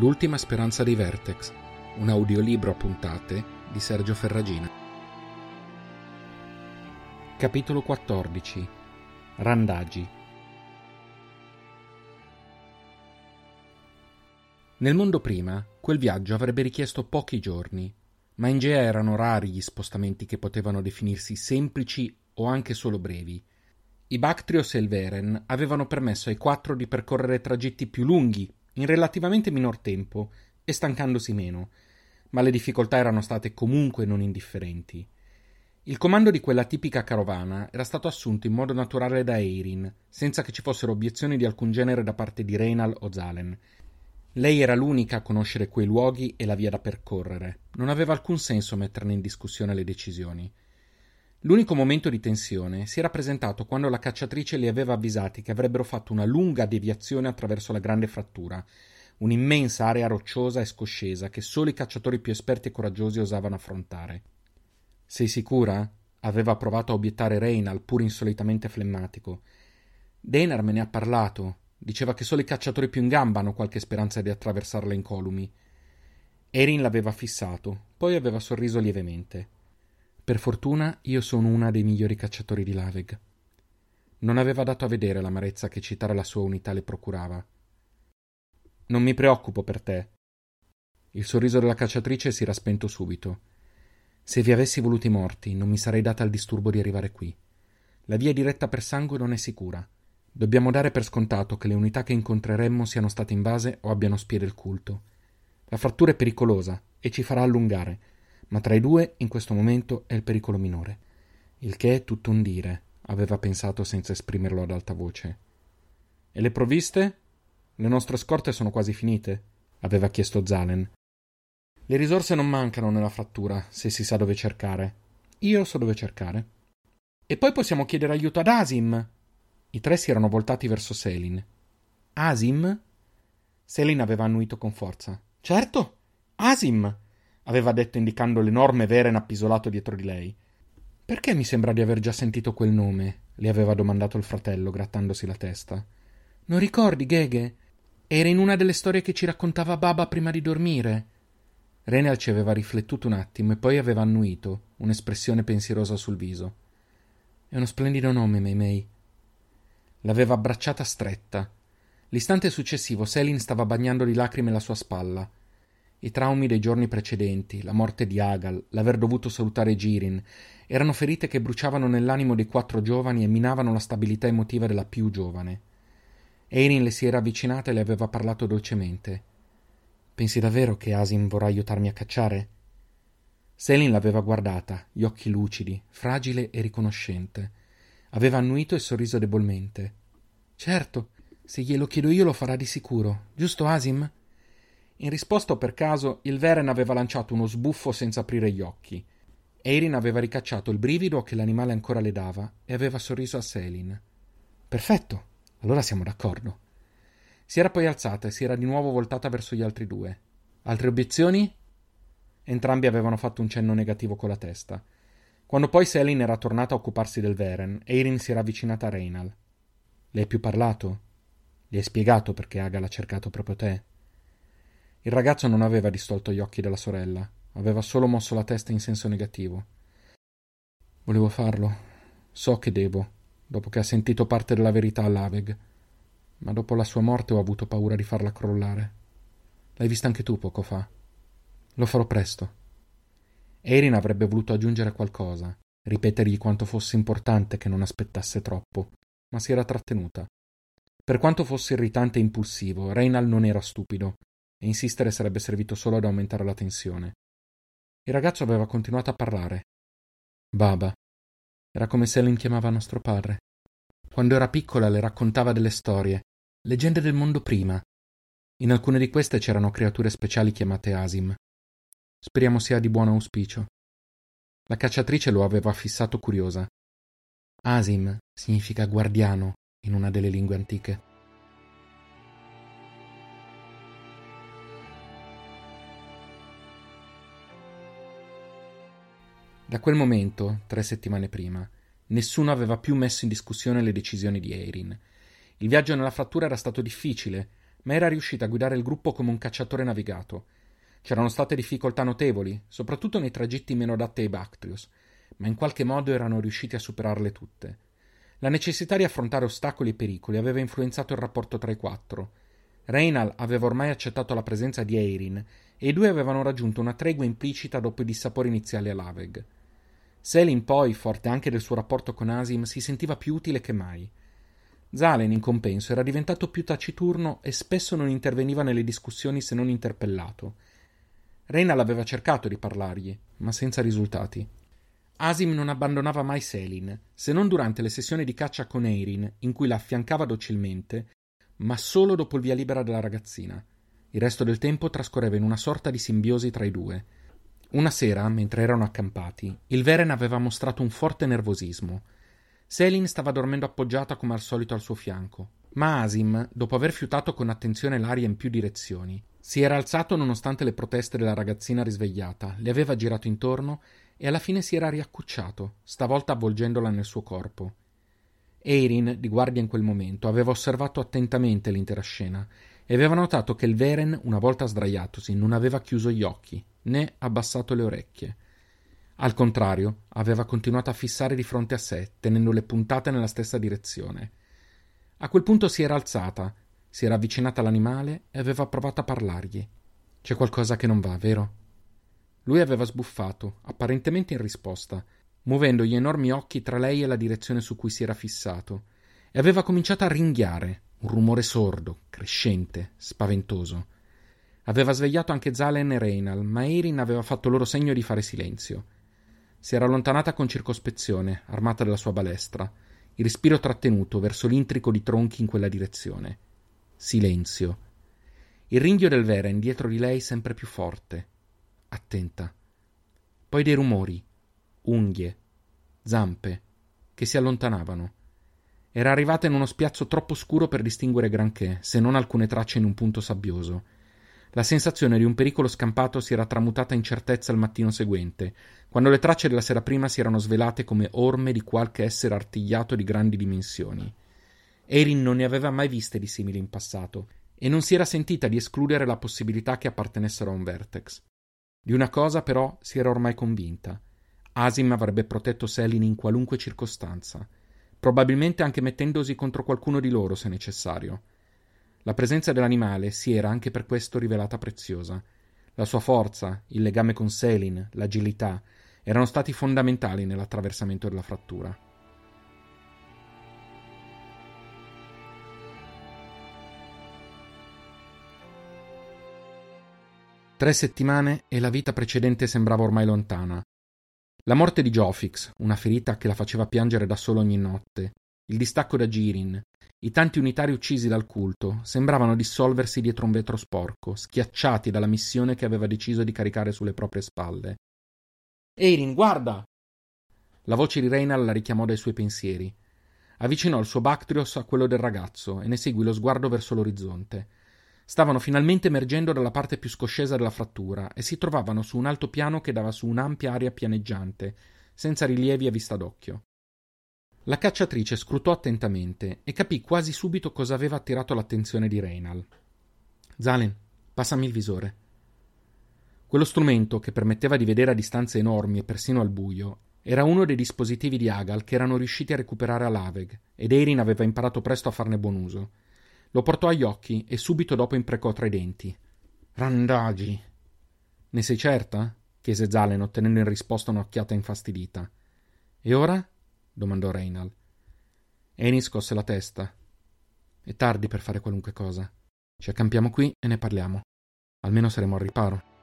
L'ultima speranza dei Vertex, un audiolibro a puntate di Sergio Ferragina. Capitolo 14 Randagi Nel mondo prima, quel viaggio avrebbe richiesto pochi giorni, ma in Gea erano rari gli spostamenti che potevano definirsi semplici o anche solo brevi. I Bactrios e il Veren avevano permesso ai quattro di percorrere tragitti più lunghi in relativamente minor tempo e stancandosi meno, ma le difficoltà erano state comunque non indifferenti. Il comando di quella tipica carovana era stato assunto in modo naturale da Eirin, senza che ci fossero obiezioni di alcun genere da parte di Reynal o Zalen. Lei era l'unica a conoscere quei luoghi e la via da percorrere. Non aveva alcun senso metterne in discussione le decisioni. L'unico momento di tensione si era presentato quando la cacciatrice li aveva avvisati che avrebbero fatto una lunga deviazione attraverso la grande frattura, un'immensa area rocciosa e scoscesa che solo i cacciatori più esperti e coraggiosi osavano affrontare. Sei sicura? aveva provato a obiettare Reynal, pur insolitamente flemmatico. Denar me ne ha parlato. Diceva che solo i cacciatori più in gamba hanno qualche speranza di attraversarla incolumi. Erin l'aveva fissato, poi aveva sorriso lievemente. Per fortuna io sono una dei migliori cacciatori di Laveg. Non aveva dato a vedere l'amarezza che citare la sua unità le procurava. Non mi preoccupo per te. Il sorriso della cacciatrice si era spento subito. Se vi avessi voluti morti, non mi sarei data il disturbo di arrivare qui. La via diretta per sangue non è sicura. Dobbiamo dare per scontato che le unità che incontreremmo siano state invase o abbiano spie del culto. La frattura è pericolosa e ci farà allungare, ma tra i due in questo momento è il pericolo minore. Il che è tutto un dire, aveva pensato senza esprimerlo ad alta voce. E le provviste? Le nostre scorte sono quasi finite? aveva chiesto Zalen. Le risorse non mancano nella frattura, se si sa dove cercare. Io so dove cercare. E poi possiamo chiedere aiuto ad Asim. I tre si erano voltati verso Selin. Asim? Selin aveva annuito con forza. Certo, Asim aveva detto indicando l'enorme Veren appisolato dietro di lei. Perché mi sembra di aver già sentito quel nome? le aveva domandato il fratello, grattandosi la testa. Non ricordi, Gheghe? Era in una delle storie che ci raccontava Baba prima di dormire. Renal ci aveva riflettuto un attimo e poi aveva annuito, un'espressione pensierosa sul viso. È uno splendido nome, Meimei. L'aveva abbracciata stretta. L'istante successivo Selin stava bagnando di lacrime la sua spalla. I traumi dei giorni precedenti, la morte di Agal, l'aver dovuto salutare Girin, erano ferite che bruciavano nell'animo dei quattro giovani e minavano la stabilità emotiva della più giovane. Erin le si era avvicinata e le aveva parlato dolcemente. Pensi davvero che Asim vorrà aiutarmi a cacciare? Selin l'aveva guardata, gli occhi lucidi, fragile e riconoscente. Aveva annuito e sorriso debolmente. Certo, se glielo chiedo io lo farà di sicuro, giusto Asim? In risposta per caso il Veren aveva lanciato uno sbuffo senza aprire gli occhi. Erin aveva ricacciato il brivido che l'animale ancora le dava e aveva sorriso a Selin. Perfetto, allora siamo d'accordo. Si era poi alzata e si era di nuovo voltata verso gli altri due. Altre obiezioni? Entrambi avevano fatto un cenno negativo con la testa. Quando poi Selin era tornata a occuparsi del Veren, Erin si era avvicinata a Reynal. Le hai più parlato? Gli hai spiegato perché Aga l'ha cercato proprio te? Il ragazzo non aveva distolto gli occhi dalla sorella, aveva solo mosso la testa in senso negativo. Volevo farlo. So che devo, dopo che ha sentito parte della verità all'Aveg. Ma dopo la sua morte ho avuto paura di farla crollare. L'hai vista anche tu poco fa. Lo farò presto. Erin avrebbe voluto aggiungere qualcosa, ripetergli quanto fosse importante che non aspettasse troppo, ma si era trattenuta. Per quanto fosse irritante e impulsivo, Reynal non era stupido e insistere sarebbe servito solo ad aumentare la tensione. Il ragazzo aveva continuato a parlare. Baba. Era come se Ellen chiamava nostro padre. Quando era piccola le raccontava delle storie, leggende del mondo prima. In alcune di queste c'erano creature speciali chiamate Asim. Speriamo sia di buon auspicio. La cacciatrice lo aveva fissato curiosa. Asim significa guardiano in una delle lingue antiche. Da quel momento, tre settimane prima, nessuno aveva più messo in discussione le decisioni di Erin. Il viaggio nella frattura era stato difficile, ma era riuscita a guidare il gruppo come un cacciatore navigato. C'erano state difficoltà notevoli, soprattutto nei tragitti meno adatti ai Bactrius, ma in qualche modo erano riusciti a superarle tutte. La necessità di affrontare ostacoli e pericoli aveva influenzato il rapporto tra i quattro. Reynal aveva ormai accettato la presenza di Eirin e i due avevano raggiunto una tregua implicita dopo i dissapori iniziali a Laveg. Selin poi, forte anche del suo rapporto con Asim, si sentiva più utile che mai. Zalen, in compenso, era diventato più taciturno e spesso non interveniva nelle discussioni se non interpellato. Reynal aveva cercato di parlargli, ma senza risultati. Asim non abbandonava mai Selin, se non durante le sessioni di caccia con Eirin, in cui la affiancava docilmente, ma solo dopo il via libera della ragazzina. Il resto del tempo trascorreva in una sorta di simbiosi tra i due. Una sera, mentre erano accampati, il Veren aveva mostrato un forte nervosismo. Selin stava dormendo appoggiata come al solito al suo fianco, ma Asim, dopo aver fiutato con attenzione l'aria in più direzioni, si era alzato nonostante le proteste della ragazzina risvegliata, le aveva girato intorno e alla fine si era riaccucciato, stavolta avvolgendola nel suo corpo. Eirin, di guardia in quel momento, aveva osservato attentamente l'intera scena e aveva notato che il Veren, una volta sdraiatosi, non aveva chiuso gli occhi né abbassato le orecchie. Al contrario, aveva continuato a fissare di fronte a sé, tenendole puntate nella stessa direzione. A quel punto si era alzata, si era avvicinata all'animale e aveva provato a parlargli. C'è qualcosa che non va, vero? Lui aveva sbuffato, apparentemente in risposta, muovendo gli enormi occhi tra lei e la direzione su cui si era fissato, e aveva cominciato a ringhiare, un rumore sordo, crescente, spaventoso. Aveva svegliato anche Zalen e Reynal, ma Erin aveva fatto loro segno di fare silenzio. Si era allontanata con circospezione, armata della sua balestra, il respiro trattenuto verso l'intrico di tronchi in quella direzione. Silenzio. Il ringhio del Veren dietro di lei sempre più forte. Attenta. Poi dei rumori, unghie, zampe, che si allontanavano. Era arrivata in uno spiazzo troppo scuro per distinguere granché, se non alcune tracce in un punto sabbioso. La sensazione di un pericolo scampato si era tramutata in certezza il mattino seguente, quando le tracce della sera prima si erano svelate come orme di qualche essere artigliato di grandi dimensioni. Erin non ne aveva mai viste di simili in passato, e non si era sentita di escludere la possibilità che appartenessero a un vertex. Di una cosa, però, si era ormai convinta. Asim avrebbe protetto Selin in qualunque circostanza, probabilmente anche mettendosi contro qualcuno di loro se necessario. La presenza dell'animale si era anche per questo rivelata preziosa. La sua forza, il legame con Selin, l'agilità, erano stati fondamentali nell'attraversamento della frattura. Tre settimane e la vita precedente sembrava ormai lontana. La morte di Jofix, una ferita che la faceva piangere da solo ogni notte, il distacco da Girin, i tanti unitari uccisi dal culto sembravano dissolversi dietro un vetro sporco, schiacciati dalla missione che aveva deciso di caricare sulle proprie spalle. Eirin, guarda! La voce di Reynal la richiamò dai suoi pensieri. Avvicinò il suo Bactrios a quello del ragazzo e ne seguì lo sguardo verso l'orizzonte. Stavano finalmente emergendo dalla parte più scoscesa della frattura e si trovavano su un alto piano che dava su un'ampia area pianeggiante, senza rilievi a vista d'occhio. La cacciatrice scrutò attentamente e capì quasi subito cosa aveva attirato l'attenzione di Reynal. Zalen, passami il visore. Quello strumento, che permetteva di vedere a distanze enormi e persino al buio, era uno dei dispositivi di Agal che erano riusciti a recuperare a Laveg, ed Erin aveva imparato presto a farne buon uso. Lo portò agli occhi e subito dopo imprecò tra i denti. Randagi! Ne sei certa? chiese Zalen, ottenendo in risposta un'occhiata infastidita. E ora? domandò Reynal. Eni scosse la testa. È tardi per fare qualunque cosa. Ci accampiamo qui e ne parliamo. Almeno saremo al riparo.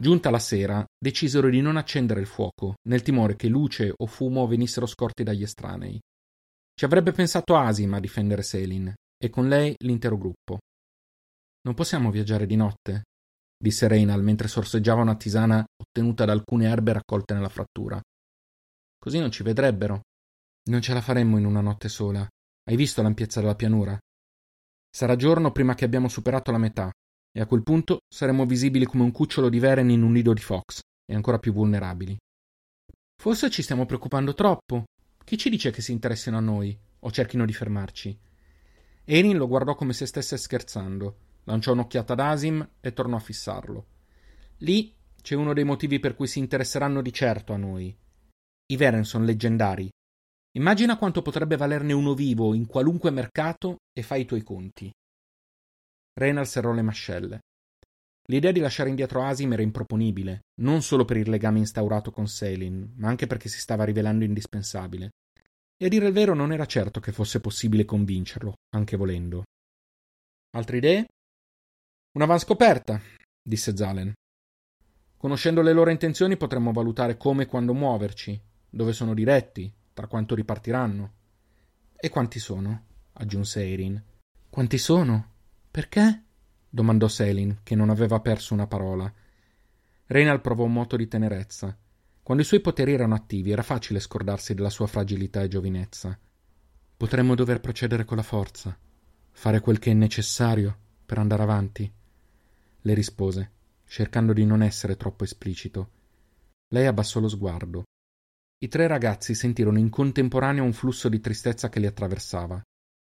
Giunta la sera, decisero di non accendere il fuoco, nel timore che luce o fumo venissero scorti dagli estranei. Ci avrebbe pensato Asim a difendere Selin, e con lei l'intero gruppo. Non possiamo viaggiare di notte? disse Reynal mentre sorseggiava una tisana ottenuta da alcune erbe raccolte nella frattura. Così non ci vedrebbero. Non ce la faremmo in una notte sola. Hai visto l'ampiezza della pianura? Sarà giorno prima che abbiamo superato la metà, e a quel punto saremo visibili come un cucciolo di Veren in un nido di Fox, e ancora più vulnerabili. Forse ci stiamo preoccupando troppo. Chi ci dice che si interessino a noi o cerchino di fermarci? Erin lo guardò come se stesse scherzando, lanciò un'occhiata ad Asim e tornò a fissarlo. Lì c'è uno dei motivi per cui si interesseranno di certo a noi. I Veren sono leggendari. Immagina quanto potrebbe valerne uno vivo in qualunque mercato e fai i tuoi conti. Reynal serrò le mascelle. L'idea di lasciare indietro Asim era improponibile, non solo per il legame instaurato con Selin, ma anche perché si stava rivelando indispensabile. E a dire il vero non era certo che fosse possibile convincerlo, anche volendo. Altre idee? Un'avanscoperta, disse Zalen. Conoscendo le loro intenzioni potremmo valutare come e quando muoverci, dove sono diretti, tra quanto ripartiranno. E quanti sono? aggiunse Erin. Quanti sono? Perché? domandò Selin, che non aveva perso una parola. Reynal provò un moto di tenerezza. Quando i suoi poteri erano attivi era facile scordarsi della sua fragilità e giovinezza. Potremmo dover procedere con la forza, fare quel che è necessario per andare avanti, le rispose, cercando di non essere troppo esplicito. Lei abbassò lo sguardo. I tre ragazzi sentirono in contemporanea un flusso di tristezza che li attraversava.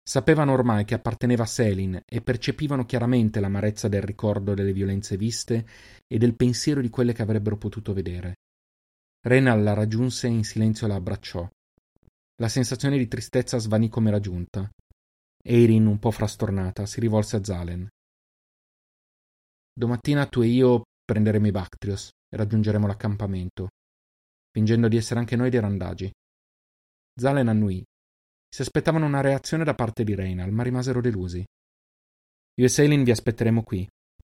Sapevano ormai che apparteneva a Selin e percepivano chiaramente l'amarezza del ricordo delle violenze viste e del pensiero di quelle che avrebbero potuto vedere. Renal la raggiunse e in silenzio la abbracciò. La sensazione di tristezza svanì come raggiunta. Eirin, un po' frastornata, si rivolse a Zalen. Domattina tu e io prenderemo i Bactrios e raggiungeremo l'accampamento, fingendo di essere anche noi dei randagi. Zalen annuì si aspettavano una reazione da parte di Reynal, ma rimasero delusi. Io e Selin vi aspetteremo qui.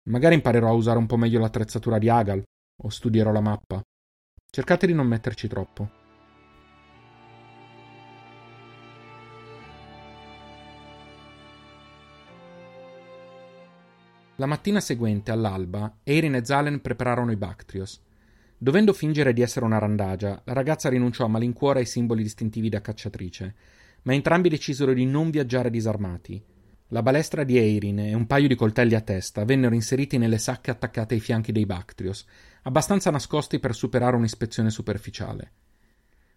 Magari imparerò a usare un po' meglio l'attrezzatura di Agal, o studierò la mappa. Cercate di non metterci troppo. La mattina seguente, all'alba, Erin e Zalen prepararono i Bactrios. Dovendo fingere di essere una randagia, la ragazza rinunciò a malincuore ai simboli distintivi da cacciatrice ma entrambi decisero di non viaggiare disarmati. La balestra di Eirin e un paio di coltelli a testa vennero inseriti nelle sacche attaccate ai fianchi dei Bactrios, abbastanza nascosti per superare un'ispezione superficiale.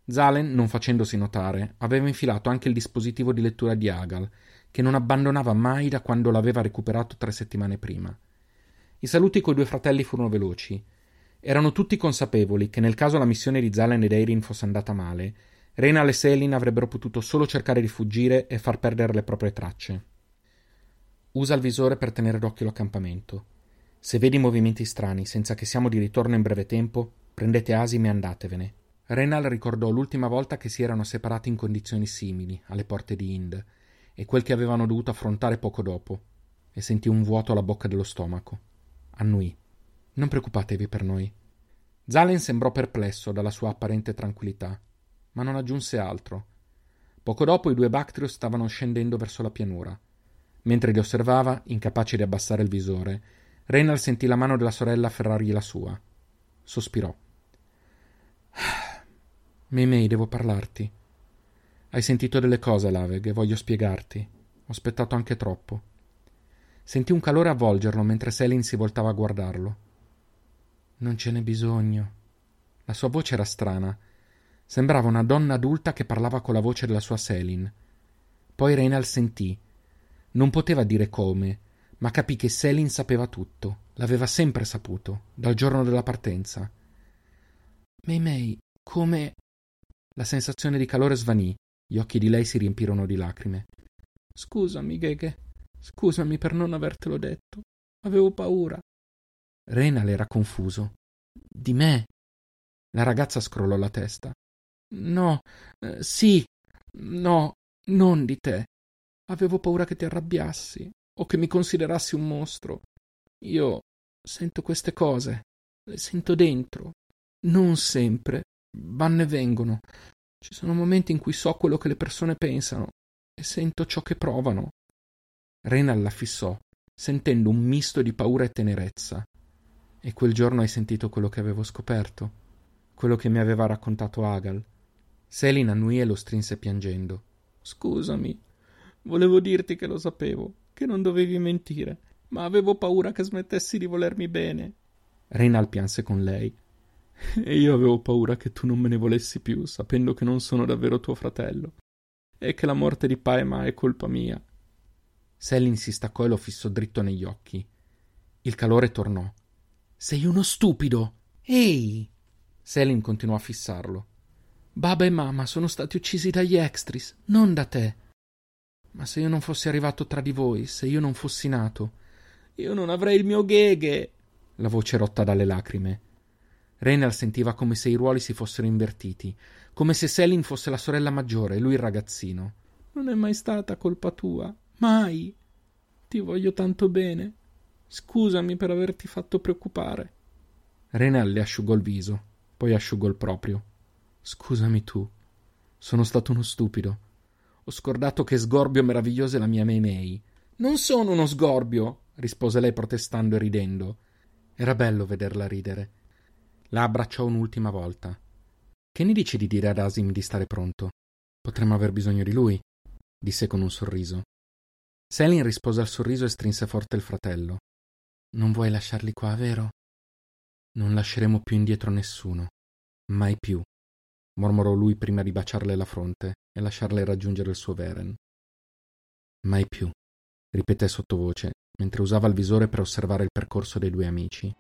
Zalen, non facendosi notare, aveva infilato anche il dispositivo di lettura di Agal, che non abbandonava mai da quando l'aveva recuperato tre settimane prima. I saluti coi due fratelli furono veloci. Erano tutti consapevoli che nel caso la missione di Zalen ed Eirin fosse andata male, Renal e Selin avrebbero potuto solo cercare di fuggire e far perdere le proprie tracce. Usa il visore per tenere d'occhio l'accampamento. Se vedi movimenti strani senza che siamo di ritorno in breve tempo, prendete Asim e andatevene. Renal ricordò l'ultima volta che si erano separati in condizioni simili, alle porte di Ind, e quel che avevano dovuto affrontare poco dopo, e sentì un vuoto alla bocca dello stomaco. Annui. Non preoccupatevi per noi. Zalen sembrò perplesso dalla sua apparente tranquillità ma non aggiunse altro. Poco dopo i due Bactrios stavano scendendo verso la pianura. Mentre li osservava, incapace di abbassare il visore, Reynal sentì la mano della sorella afferrargli la sua. Sospirò. Meimei, devo parlarti. Hai sentito delle cose, Laveg, e voglio spiegarti. Ho aspettato anche troppo. Sentì un calore avvolgerlo mentre Selin si voltava a guardarlo. Non ce n'è bisogno. La sua voce era strana, Sembrava una donna adulta che parlava con la voce della sua Selin. Poi Reynal sentì. Non poteva dire come, ma capì che Selin sapeva tutto. L'aveva sempre saputo, dal giorno della partenza. Mei Mei, come. La sensazione di calore svanì. Gli occhi di lei si riempirono di lacrime. Scusami, Gege. Scusami per non avertelo detto. Avevo paura. Renal era confuso. Di me? La ragazza scrollò la testa. No, eh, sì, no, non di te. Avevo paura che ti arrabbiassi o che mi considerassi un mostro. Io sento queste cose, le sento dentro. Non sempre, vanno e vengono. Ci sono momenti in cui so quello che le persone pensano e sento ciò che provano. Renal la fissò, sentendo un misto di paura e tenerezza. E quel giorno hai sentito quello che avevo scoperto, quello che mi aveva raccontato Agal Selin annuì e lo strinse piangendo. Scusami. Volevo dirti che lo sapevo, che non dovevi mentire, ma avevo paura che smettessi di volermi bene. Reynal pianse con lei. E io avevo paura che tu non me ne volessi più, sapendo che non sono davvero tuo fratello. E che la morte di Paema è colpa mia. Selin si staccò e lo fissò dritto negli occhi. Il calore tornò. Sei uno stupido! Ehi! Selin continuò a fissarlo. Baba e mamma sono stati uccisi dagli Extris, non da te. Ma se io non fossi arrivato tra di voi, se io non fossi nato, io non avrei il mio gheghe. La voce rotta dalle lacrime. Reynal sentiva come se i ruoli si fossero invertiti, come se Selin fosse la sorella maggiore e lui il ragazzino. Non è mai stata colpa tua, mai. Ti voglio tanto bene. Scusami per averti fatto preoccupare. Reynal le asciugò il viso, poi asciugò il proprio. Scusami tu. Sono stato uno stupido. Ho scordato che sgorbio meraviglioso è la mia Meimei. Non sono uno sgorbio, rispose lei protestando e ridendo. Era bello vederla ridere. La abbracciò un'ultima volta. Che ne dici di dire ad Asim di stare pronto? Potremmo aver bisogno di lui, disse con un sorriso. Selin rispose al sorriso e strinse forte il fratello. Non vuoi lasciarli qua, vero? Non lasceremo più indietro nessuno. Mai più, mormorò lui prima di baciarle la fronte e lasciarle raggiungere il suo Veren. Mai più, ripeté sottovoce, mentre usava il visore per osservare il percorso dei due amici.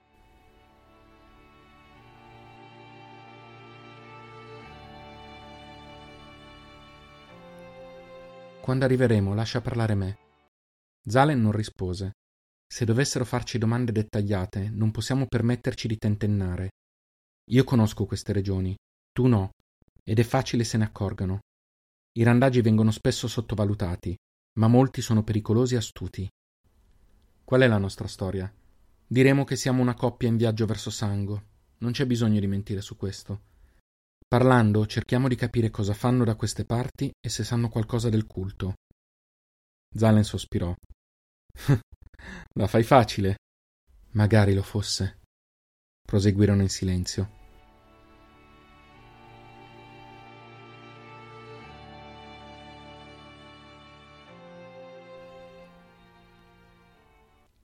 Quando arriveremo, lascia parlare me. Zalen non rispose. Se dovessero farci domande dettagliate, non possiamo permetterci di tentennare. Io conosco queste regioni, tu no, ed è facile se ne accorgano. I randagi vengono spesso sottovalutati, ma molti sono pericolosi e astuti. Qual è la nostra storia? Diremo che siamo una coppia in viaggio verso Sango. Non c'è bisogno di mentire su questo. Parlando, cerchiamo di capire cosa fanno da queste parti e se sanno qualcosa del culto. Zalen sospirò. La fai facile. Magari lo fosse. Proseguirono in silenzio.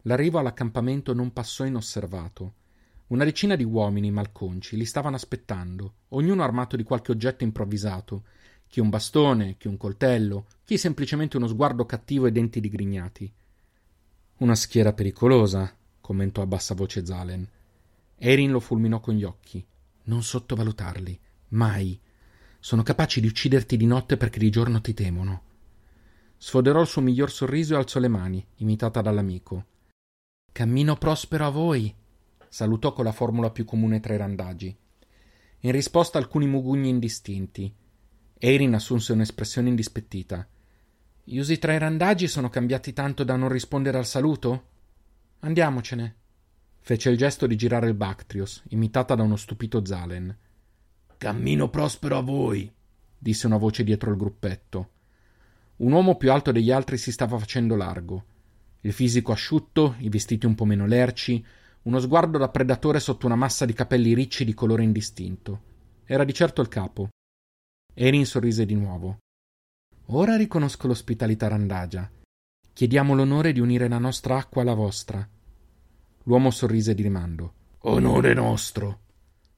L'arrivo all'accampamento non passò inosservato. Una decina di uomini malconci li stavano aspettando, ognuno armato di qualche oggetto improvvisato, chi un bastone, chi un coltello, chi semplicemente uno sguardo cattivo e denti digrignati. Una schiera pericolosa, commentò a bassa voce Zalen. Erin lo fulminò con gli occhi. Non sottovalutarli, mai. Sono capaci di ucciderti di notte perché di giorno ti temono. Sfoderò il suo miglior sorriso e alzò le mani, imitata dall'amico. Cammino prospero a voi, salutò con la formula più comune tra i randagi. In risposta alcuni mugugni indistinti. Erin assunse un'espressione indispettita. Gli usi tra i randagi sono cambiati tanto da non rispondere al saluto? Andiamocene. Fece il gesto di girare il Bactrios, imitata da uno stupito Zalen. Cammino prospero a voi, disse una voce dietro il gruppetto. Un uomo più alto degli altri si stava facendo largo. Il fisico asciutto, i vestiti un po' meno lerci, uno sguardo da predatore sotto una massa di capelli ricci di colore indistinto. Era di certo il capo. Erin sorrise di nuovo. Ora riconosco l'ospitalità randagia. Chiediamo l'onore di unire la nostra acqua alla vostra. L'uomo sorrise di rimando. Onore nostro.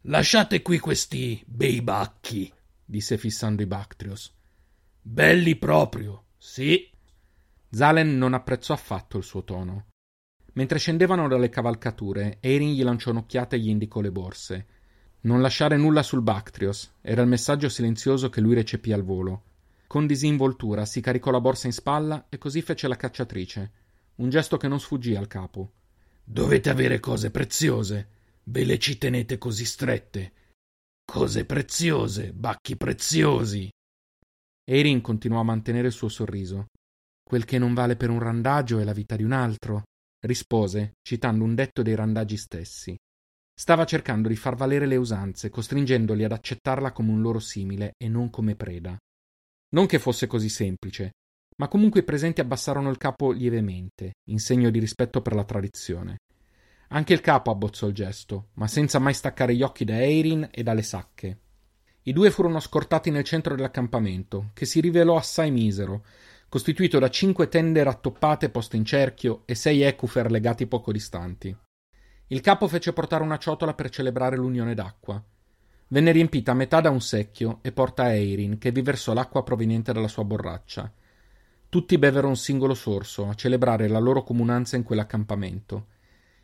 Lasciate qui questi bei bacchi, disse fissando i Bactrios. Belli proprio, sì. Zalen non apprezzò affatto il suo tono. Mentre scendevano dalle cavalcature, Erin gli lanciò un'occhiata e gli indicò le borse. Non lasciare nulla sul Bactrios era il messaggio silenzioso che lui recepì al volo. Con disinvoltura si caricò la borsa in spalla e così fece la cacciatrice. Un gesto che non sfuggì al capo. Dovete avere cose preziose. Ve le ci tenete così strette. Cose preziose, bacchi preziosi. Erin continuò a mantenere il suo sorriso. Quel che non vale per un randagio è la vita di un altro rispose, citando un detto dei randagi stessi. Stava cercando di far valere le usanze, costringendoli ad accettarla come un loro simile e non come preda. Non che fosse così semplice, ma comunque i presenti abbassarono il capo lievemente, in segno di rispetto per la tradizione. Anche il capo abbozzò il gesto, ma senza mai staccare gli occhi da Eirin e dalle sacche. I due furono scortati nel centro dell'accampamento, che si rivelò assai misero, costituito da cinque tende rattoppate poste in cerchio e sei ecufer legati poco distanti. Il capo fece portare una ciotola per celebrare l'unione d'acqua. Venne riempita a metà da un secchio e porta a Eirin, che vi versò l'acqua proveniente dalla sua borraccia. Tutti bevero un singolo sorso a celebrare la loro comunanza in quell'accampamento.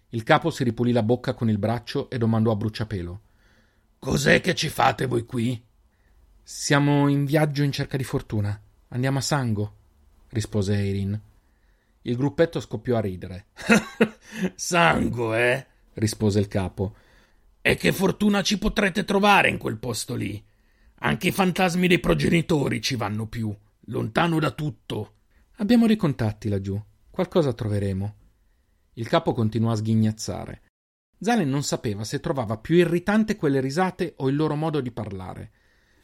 Il capo si ripulì la bocca con il braccio e domandò a bruciapelo: Cos'è che ci fate voi qui? Siamo in viaggio in cerca di fortuna. Andiamo a Sango, rispose Eirin. Il gruppetto scoppiò a ridere. Sango, eh? rispose il capo. E che fortuna ci potrete trovare in quel posto lì? Anche i fantasmi dei progenitori ci vanno più, lontano da tutto. Abbiamo dei contatti laggiù. Qualcosa troveremo. Il capo continuò a sghignazzare. Zalen non sapeva se trovava più irritante quelle risate o il loro modo di parlare.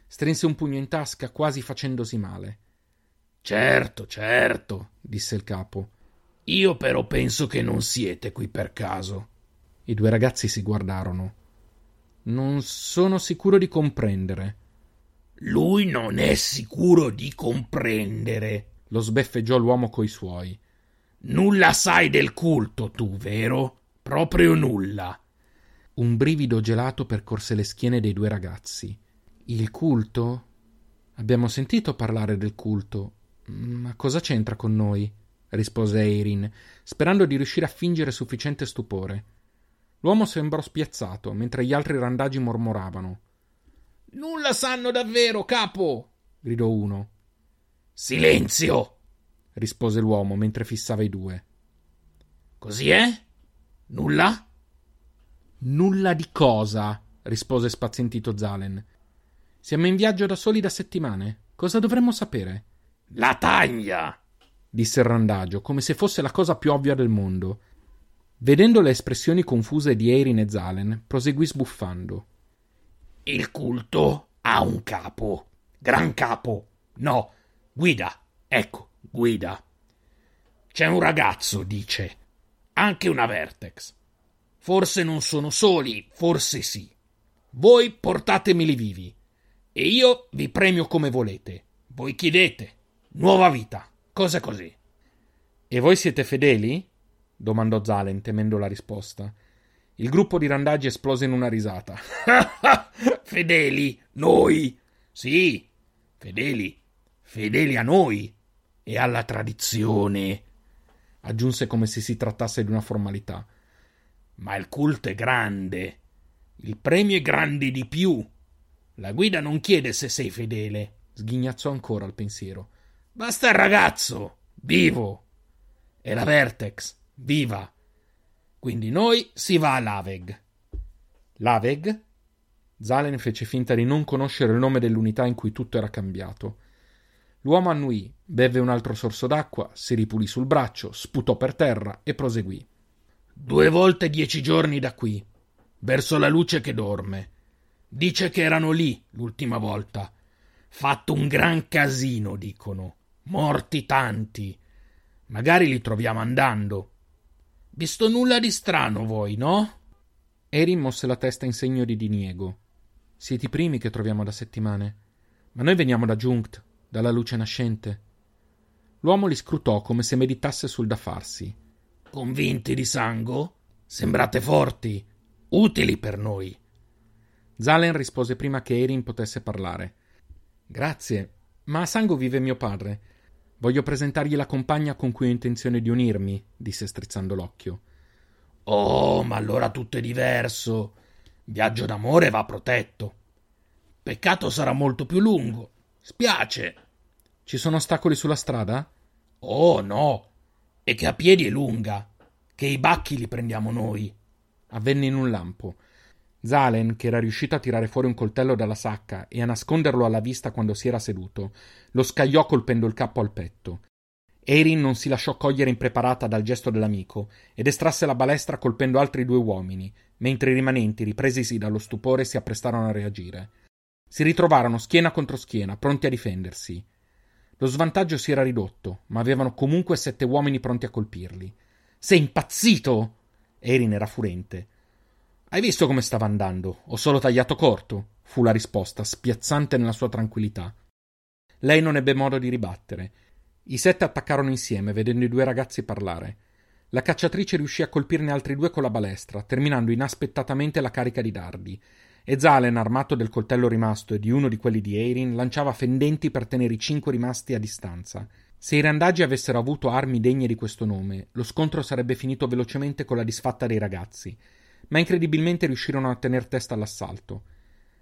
Strinse un pugno in tasca, quasi facendosi male. Certo, certo, disse il capo. Io però penso che non siete qui per caso. I due ragazzi si guardarono. Non sono sicuro di comprendere. Lui non è sicuro di comprendere. Lo sbeffeggiò l'uomo coi suoi. Nulla sai del culto, tu, vero? Proprio nulla. Un brivido gelato percorse le schiene dei due ragazzi. Il culto? Abbiamo sentito parlare del culto. Ma cosa c'entra con noi? rispose Eirin, sperando di riuscire a fingere sufficiente stupore. L'uomo sembrò spiazzato, mentre gli altri randagi mormoravano. Nulla sanno davvero, capo! gridò uno. Silenzio! rispose l'uomo mentre fissava i due. Così è? Nulla? Nulla di cosa? rispose spazientito Zalen. Siamo in viaggio da soli da settimane. Cosa dovremmo sapere? La taglia! disse il randagio, come se fosse la cosa più ovvia del mondo. Vedendo le espressioni confuse di Eirin e Zalen, proseguì sbuffando. Il culto ha un capo. Gran capo. No, guida. Ecco, guida. C'è un ragazzo, dice. Anche una Vertex. Forse non sono soli, forse sì. Voi portatemeli vivi. E io vi premio come volete. Voi chiedete. Nuova vita. Cose così. E voi siete fedeli? domandò Zalen, temendo la risposta. Il gruppo di randaggi esplose in una risata. fedeli? Noi? Sì, fedeli. Fedeli a noi e alla tradizione, aggiunse come se si trattasse di una formalità. Ma il culto è grande. Il premio è grande di più. La guida non chiede se sei fedele. Sghignazzò ancora al pensiero. Basta il ragazzo, vivo. E la Vertex, viva. Quindi noi si va a Laveg. Zalen fece finta di non conoscere il nome dell'unità in cui tutto era cambiato. L'uomo annui, beve un altro sorso d'acqua, si ripulì sul braccio, sputò per terra e proseguì. Due volte dieci giorni da qui, verso la luce che dorme. Dice che erano lì l'ultima volta. Fatto un gran casino, dicono. Morti tanti. Magari li troviamo andando. Visto nulla di strano voi, no? Erin mosse la testa in segno di diniego. Siete i primi che troviamo da settimane. Ma noi veniamo da Junct, dalla luce nascente. L'uomo li scrutò come se meditasse sul da farsi. Convinti di sango? Sembrate forti, utili per noi. Zalen rispose prima che Erin potesse parlare. Grazie, ma a Sango vive mio padre. Voglio presentargli la compagna con cui ho intenzione di unirmi, disse strizzando l'occhio. Oh, ma allora tutto è diverso. Viaggio d'amore va protetto. Peccato sarà molto più lungo. Spiace. Ci sono ostacoli sulla strada? Oh, no. E che a piedi è lunga. Che i bacchi li prendiamo noi. Avvenne in un lampo. Zalen, che era riuscito a tirare fuori un coltello dalla sacca e a nasconderlo alla vista quando si era seduto, lo scagliò colpendo il capo al petto. Erin non si lasciò cogliere impreparata dal gesto dell'amico ed estrasse la balestra colpendo altri due uomini, mentre i rimanenti, ripresisi dallo stupore, si apprestarono a reagire. Si ritrovarono schiena contro schiena, pronti a difendersi. Lo svantaggio si era ridotto, ma avevano comunque sette uomini pronti a colpirli. Sei impazzito? Erin era furente. Hai visto come stava andando? Ho solo tagliato corto, fu la risposta, spiazzante nella sua tranquillità. Lei non ebbe modo di ribattere. I sette attaccarono insieme, vedendo i due ragazzi parlare. La cacciatrice riuscì a colpirne altri due con la balestra, terminando inaspettatamente la carica di dardi. E Zalen, armato del coltello rimasto e di uno di quelli di Eirin, lanciava fendenti per tenere i cinque rimasti a distanza. Se i randagi avessero avuto armi degne di questo nome, lo scontro sarebbe finito velocemente con la disfatta dei ragazzi, ma incredibilmente riuscirono a tener testa all'assalto.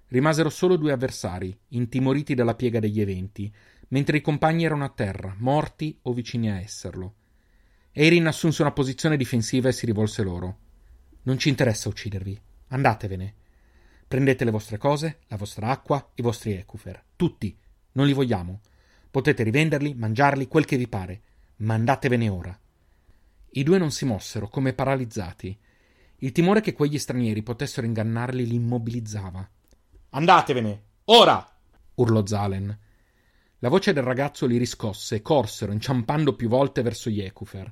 Rimasero solo due avversari, intimoriti dalla piega degli eventi, mentre i compagni erano a terra, morti o vicini a esserlo. Erin assunse una posizione difensiva e si rivolse loro. Non ci interessa uccidervi. Andatevene. Prendete le vostre cose, la vostra acqua, i vostri ecufer. Tutti. Non li vogliamo. Potete rivenderli, mangiarli, quel che vi pare. Ma andatevene ora. I due non si mossero, come paralizzati. Il timore che quegli stranieri potessero ingannarli li immobilizzava. Andatevene! Ora! urlò Zalen. La voce del ragazzo li riscosse e corsero, inciampando più volte verso gli Ecufer.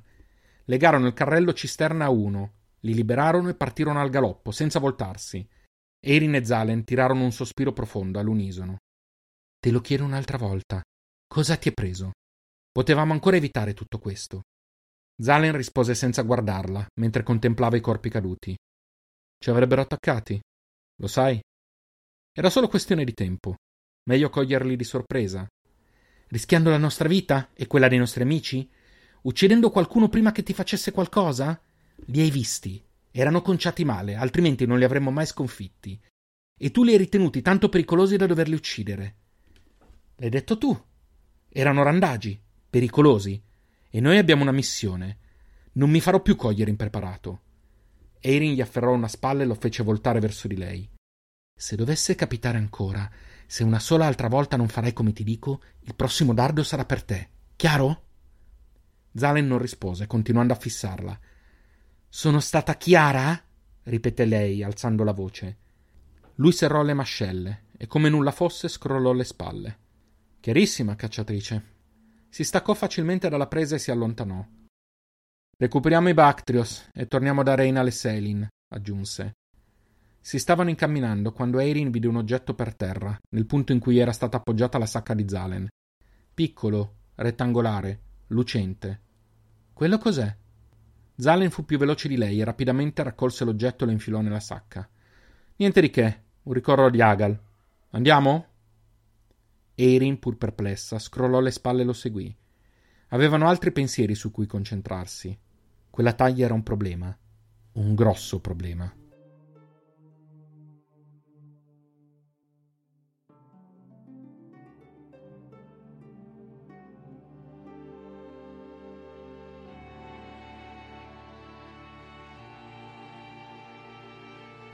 Legarono il carrello cisterna a uno, li liberarono e partirono al galoppo, senza voltarsi. Erin e Zalen tirarono un sospiro profondo all'unisono. Te lo chiedo un'altra volta. Cosa ti è preso? Potevamo ancora evitare tutto questo. Zalen rispose senza guardarla, mentre contemplava i corpi caduti. Ci avrebbero attaccati. Lo sai? Era solo questione di tempo. Meglio coglierli di sorpresa. Rischiando la nostra vita e quella dei nostri amici? Uccidendo qualcuno prima che ti facesse qualcosa? Li hai visti. Erano conciati male, altrimenti non li avremmo mai sconfitti. E tu li hai ritenuti tanto pericolosi da doverli uccidere. L'hai detto tu. Erano randagi, pericolosi. E noi abbiamo una missione. Non mi farò più cogliere impreparato. Erin gli afferrò una spalla e lo fece voltare verso di lei. Se dovesse capitare ancora, se una sola altra volta non farai come ti dico, il prossimo dardo sarà per te. Chiaro? Zalen non rispose, continuando a fissarla. Sono stata chiara? ripeté lei, alzando la voce. Lui serrò le mascelle e, come nulla fosse, scrollò le spalle. Chiarissima, cacciatrice. Si staccò facilmente dalla presa e si allontanò. Recuperiamo i Bactrios e torniamo da Reina alle Selin, aggiunse. Si stavano incamminando quando Eirin vide un oggetto per terra, nel punto in cui era stata appoggiata la sacca di Zalen. Piccolo, rettangolare, lucente. Quello cos'è? Zalen fu più veloce di lei e rapidamente raccolse l'oggetto e lo infilò nella sacca. Niente di che, un ricordo di Agal. Andiamo? Erin, pur perplessa, scrollò le spalle e lo seguì. Avevano altri pensieri su cui concentrarsi. Quella taglia era un problema. Un grosso problema.